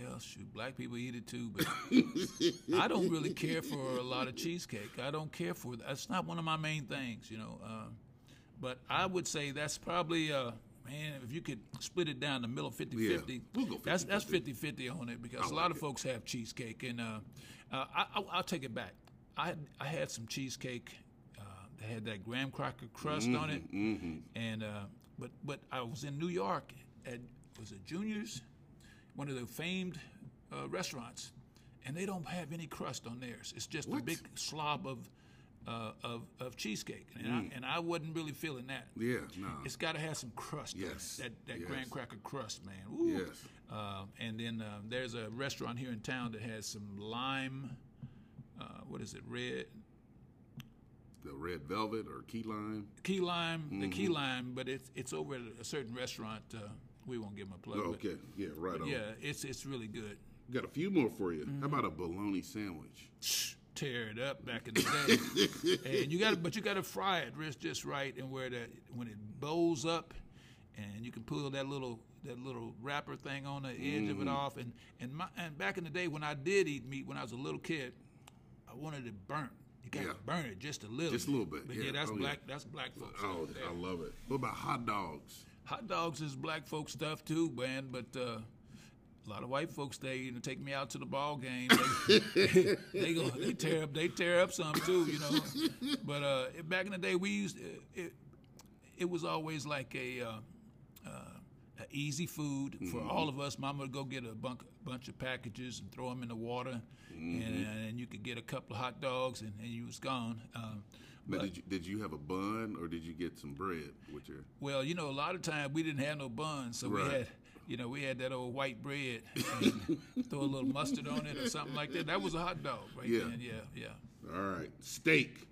Well, shoot, black people eat it too, but I don't really care for a lot of cheesecake. I don't care for that's not one of my main things, you know. Uh, but I would say that's probably uh, man, if you could split it down the middle 50 Yeah, 50, we'll go that's that's 50-50. 50 50 on it because a lot like of folks have cheesecake. And uh, uh, I, I, I'll take it back. I, I had some cheesecake had that graham cracker crust on it. Mm-hmm. And uh, but but I was in New York at was it Junior's, one of the famed uh, restaurants, and they don't have any crust on theirs. It's just a big slob of uh, of of cheesecake, and Mm. I and I wasn't really feeling that. Yeah, no. It's got to have some crust. on it. Yes, that that yes. graham cracker crust, man. Ooh. Yes. Uh, and then uh, there's a restaurant here in town that has some lime. Uh, what is it? Red The red velvet or key lime. key lime, the key Mm-hmm. lime, but it's it's over at a certain restaurant. Uh, we won't give them a plug. Oh, but- okay. Yeah, right on. yeah, it's it's really good. Got a few more for you. Mm-hmm. How about a bologna sandwich? Tear it up back in the day, and you got but you got to fry it just just right, and where that when it bows up, and you can pull that little that little wrapper thing on the edge of it Mm-hmm. off, and and my and back in the day when I did eat meat when I was a little kid, I wanted it burnt. You got to Yeah. burn it just a little, Just a little bit, But yeah. yeah, that's Oh, yeah. black. That's black folks. Oh. I love it. What about hot dogs? Hot dogs is black folk stuff too, man. But uh, a lot of white folks they you know take me out to the ball game. They, they go they tear up they tear up some too, you know. But uh, back in the day, we used it. It was always like a. Uh, a easy food for all of us. Mama would go get a bunk, bunch of packages and throw them in the water, and, and you could get a couple of hot dogs, and, and you was gone. Um, Now, but- did you did you have a bun or did you get some bread with your? well, you know, a lot of times we didn't have no buns, so Right. we had, you know, we had that old white bread, and throw a little mustard on it or something like that. That was a hot dog, right Yeah. then. Yeah, yeah. All right, steak.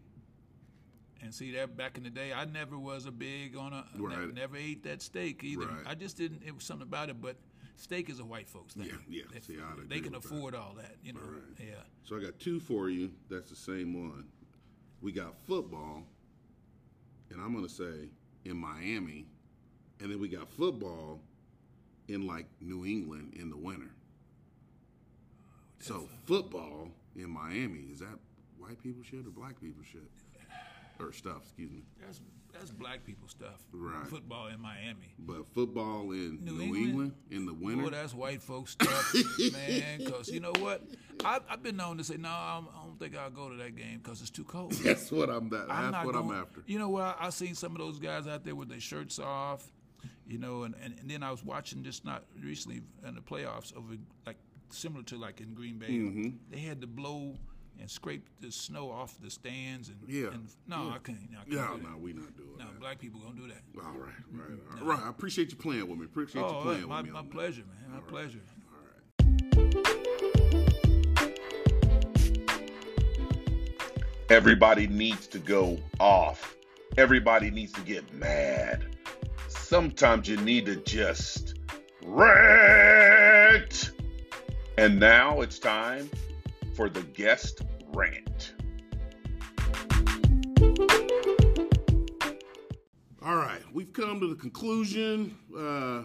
And see that back in the day, I never was a big on a, Right. never ate that steak either. Right. I just didn't. It was something about it, but steak is a white folks thing. Yeah, yeah. They, See, they can with that. afford all that, you know. Right. Yeah. So I got two for you. That's the same one. We got football, and I'm gonna say in Miami, and then we got football in like New England in the winter. So football in Miami is that white people shit or black people shit or stuff? Excuse me. That's that's black people stuff. Right. Football in Miami. But football in New New, England? England? in the winter. Boy, that's white folks stuff, man. Because you know what, I, I've been known to say, no, I'm, I don't think I'll go to that game because it's too cold. that's what I'm. That, I'm that's what going, I'm after. You know what? I seen some of those guys out there with their shirts off, you know, and, and, and then I was watching just not recently in the playoffs over like similar to like in Green Bay. Mm-hmm. They had to blow and scrape the snow off the stands and Yeah. And, no, I can't. No, I can't Yeah, do no, that. we not doing No, that. black people gonna do that. All right, right, all right. Right, I appreciate you playing with me. Appreciate you Oh, playing my, with me. my on that. pleasure, man. My pleasure. All right. Everybody needs to go off. Everybody needs to get mad. Sometimes you need to just rant. And now it's time for the guest rant. All right, we've come to the conclusion. Uh,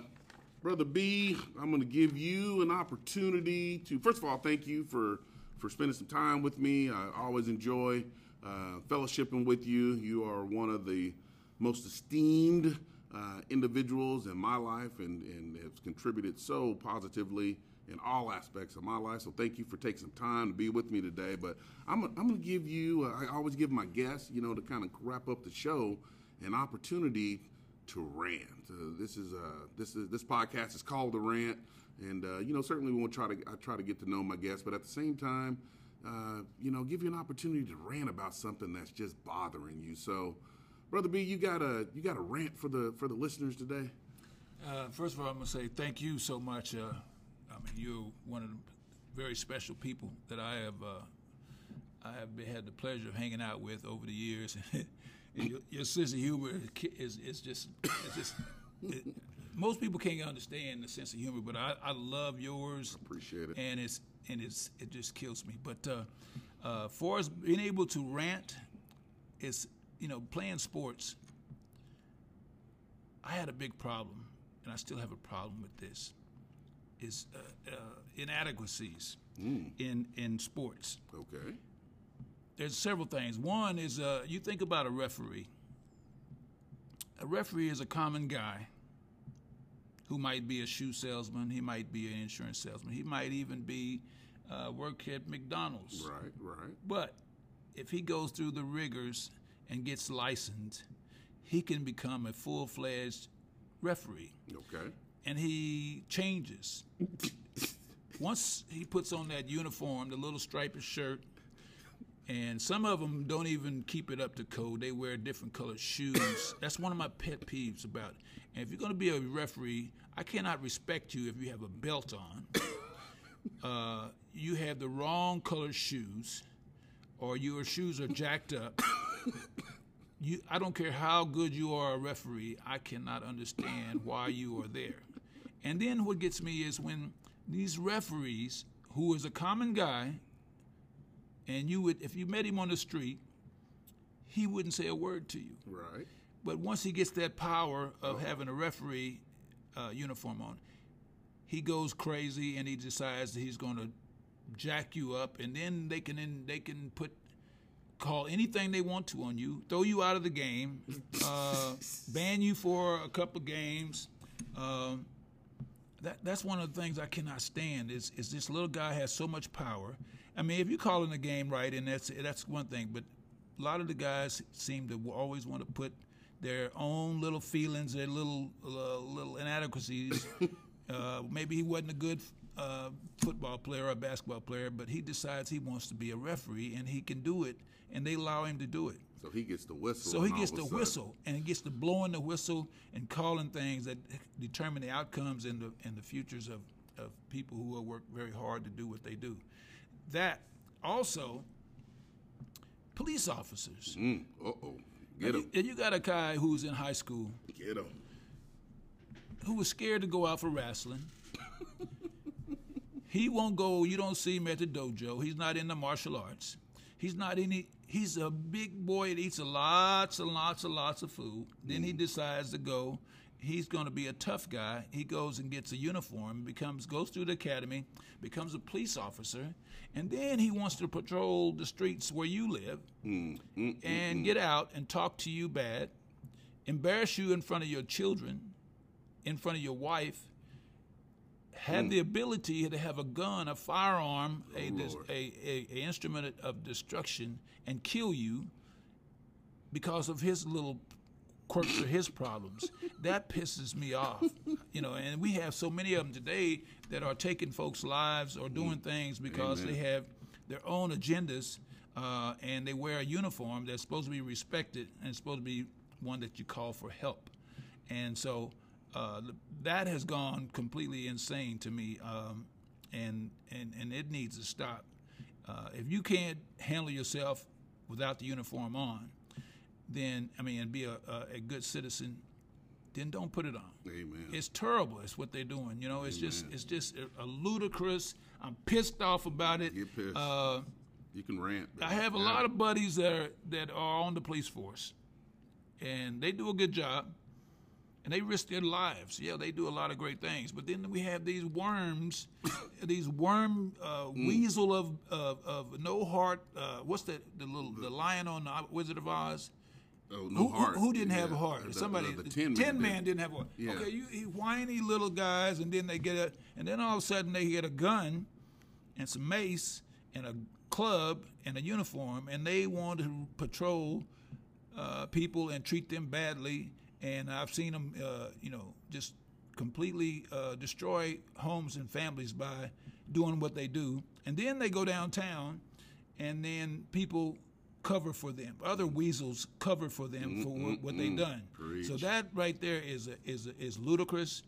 Brother B, I'm going to give you an opportunity to, first of all, thank you for, for spending some time with me. I always enjoy uh, fellowshipping with you. You are one of the most esteemed uh, individuals in my life and, and have contributed so positively in all aspects of my life. So thank you for taking some time to be with me today. But I'm, I'm going to give you, uh, I always give my guests, you know, to kind of wrap up the show, an opportunity to rant. Uh, this is uh, this is this podcast is called the rant, and uh, you know certainly we want to try to I try to get to know my guests, but at the same time, uh, you know, give you an opportunity to rant about something that's just bothering you. So, brother B, you got a you got a rant for the for the listeners today. Uh, first of all, I'm gonna say thank you so much. Uh, mean, you're one of the very special people that I have. Uh, I have been- had the pleasure of hanging out with over the years. And your, your sense of humor is is just it's just. It, most people can't understand the sense of humor, but I, I love yours. I Appreciate it. And it's and it's it just kills me. But uh, uh, for us being able to rant it's you know playing sports. I had a big problem, and I still have a problem with this. Is uh, uh, inadequacies in in sports. Okay. There's several things. One is uh, you think about a referee. A referee is a common guy who might be a shoe salesman. He might be an insurance salesman. He might even be uh, work at McDonald's. Right. Right. But if he goes through the rigors and gets licensed, he can become a full fledged referee. Okay. And he changes. Once he puts on that uniform, the little striped shirt, and some of them don't even keep it up to code. They wear different colored shoes. That's one of my pet peeves about it. And if you're going to be a referee, I cannot respect you if you have a belt on. Uh, you have the wrong colored shoes, or your shoes are jacked up. You, I don't care how good you are a referee. I cannot understand why you are there. And then what gets me is when these referees, who is a common guy, and you would, if you met him on the street, he wouldn't say a word to you. Right. But once he gets that power of having a referee uh, uniform on, he goes crazy and he decides that he's going to jack you up, and then they can in, they can put call anything they want to on you, throw you out of the game, uh, ban you for a couple games. Um, that that's one of the things I cannot stand. Is is this little guy has so much power? I mean, if you call in the game right, and that's that's one thing, but a lot of the guys seem to always want to put their own little feelings, their little uh, little inadequacies. uh, maybe he wasn't a good uh, football player or a basketball player, but he decides he wants to be a referee, and he can do it, and they allow him to do it. So he gets the whistle. So he gets the sudden- whistle, and he gets to blowing the whistle and calling things that determine the outcomes and the and the futures of, of people who have worked very hard to do what they do. That also, police officers. Mm, uh oh. Get And him. you, and you got a guy who's in high school Get him. who was scared to go out for wrestling. he won't go. You don't see him at the dojo. He's not in the martial arts. He's not any. He's a big boy that eats a lots and lots and lots of food. Then he mm. decides to go. He's going to be a tough guy. He goes and gets a uniform, becomes goes through the academy, becomes a police officer, and then he wants to patrol the streets where you live mm. Mm, and get out and talk to you bad, embarrass you in front of your children, in front of your wife, have the ability to have a gun, a firearm, a, dis- a, a, a instrument of destruction, and kill you because of his little quirks or his problems. That pisses me off, you know. And we have so many of them today that are taking folks' lives or doing things because Amen. they have their own agendas uh, and they wear a uniform that's supposed to be respected and supposed to be one that you call for help. And so uh, that has gone completely insane to me, um, and, and and it needs to stop. Uh, if you can't handle yourself without the uniform on, then I mean, and be a, a, a good citizen, then don't put it on. Amen. It's terrible. It's what they're doing. You know, it's just it's just a, a ludicrous. I'm pissed off about it. Get pissed. Uh, you can rant. I have a lot of buddies that are, that are on the police force, and they do a good job, and they risk their lives. Yeah, they do a lot of great things. But then we have these worms, these worm uh, Mm. weasel of, of of no heart. Uh, what's that? The little the lion on the Wizard of Oz. Oh, no Who, who- heart. who didn't have a heart? The- Somebody. The, the tin, man, man. did. didn't have a heart. Yeah. Okay, you, you whiny little guys, and then they get a, and then all of a sudden they get a gun, and some mace, and a club, and a uniform, and they want to patrol uh, people and treat them badly. And I've seen them, uh, you know, just completely uh, destroy homes and families by doing what they do. And then they go downtown, and then people cover for them. Other weasels cover for them for what, what they've done. So that right there is a, is a, is ludicrous.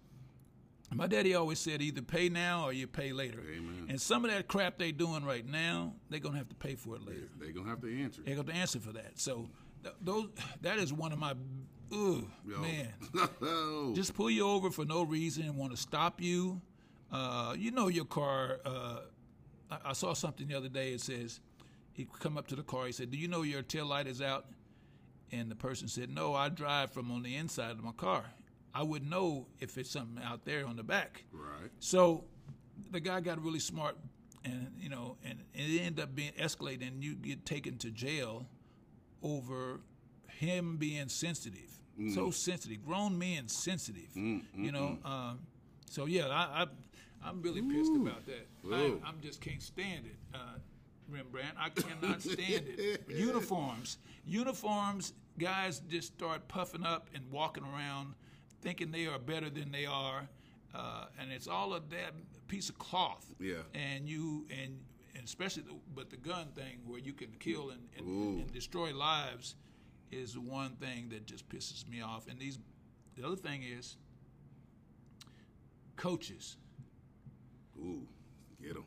My daddy always said either pay now or you pay later. Amen. And some of that crap they're doing right now, they're gonna have to pay for it later. They're going to have to answer. They're gonna have to answer for that. So th- those that is one of my, ugh, Yo. man. Just pull you over for no reason and want to stop you. Uh, you know your car. Uh, I, I saw something the other day. It says he come up to the car. He said, "Do you know your tail light is out?" and the person said, "No, I drive from on the inside of my car." I wouldn't know if it's something out there on the back. Right. So the guy got really smart, and you know, and, and it ended up being escalated, and you get taken to jail over him being sensitive, Mm. so sensitive, grown men sensitive, you know. Um, so yeah, I, I I'm really pissed about that. I, I'm just can't stand it, uh, Rembrandt. I cannot stand it. Uniforms, uniforms. Guys just start puffing up and walking around, thinking they are better than they are, uh, and it's all a damn piece of cloth. Yeah. And you and, and especially the, but the gun thing where you can kill and, and, and destroy lives is the one thing that just pisses me off. And these, the other thing is coaches, Ooh, get them.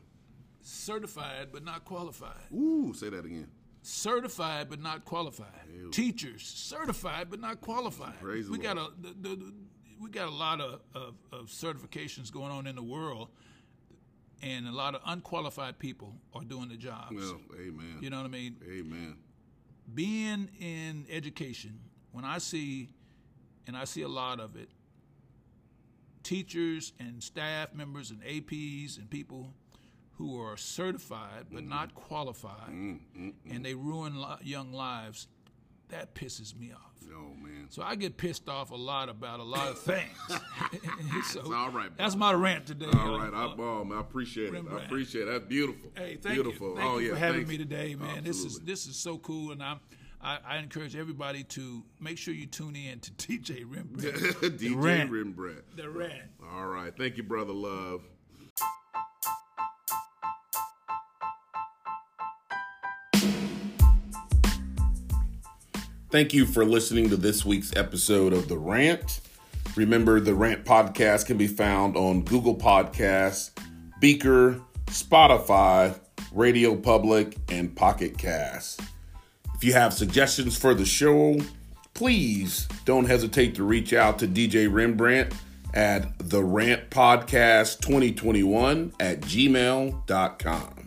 certified but not qualified. Ooh, say that again. certified but not qualified. Teachers certified but not qualified. Praise we got a the, the, the- we got a lot of, of, of certifications going on in the world, and a lot of unqualified people are doing the jobs. Well, amen. You know what I mean? Amen. Being in education, when I see, and I see a lot of it, teachers and staff members and APs and people who are certified but mm-hmm. not qualified, mm-hmm. and they ruin li- young lives, that pisses me off. Oh man. So I get pissed off a lot about a lot of things. so all right, That's my rant today. All right, uh, I, oh, man, I appreciate it. I appreciate it. That's beautiful. Hey, thank beautiful. you. Thank oh you yeah, for having thanks. me today, man. This is this is so cool, and I'm, I, I encourage everybody to make sure you tune in to DJ Rembrandt. DJ. Rembrandt. the rant. All right, thank you, brother. Love. Thank you for listening to this week's episode of The Rant. Remember, The Rant podcast can be found on Google Podcasts, Breaker, Spotify, Radio Public, and Pocket Cast. If you have suggestions for the show, please don't hesitate to reach out to DJ Rembrandt at the rant podcast 2021 at gmail.com.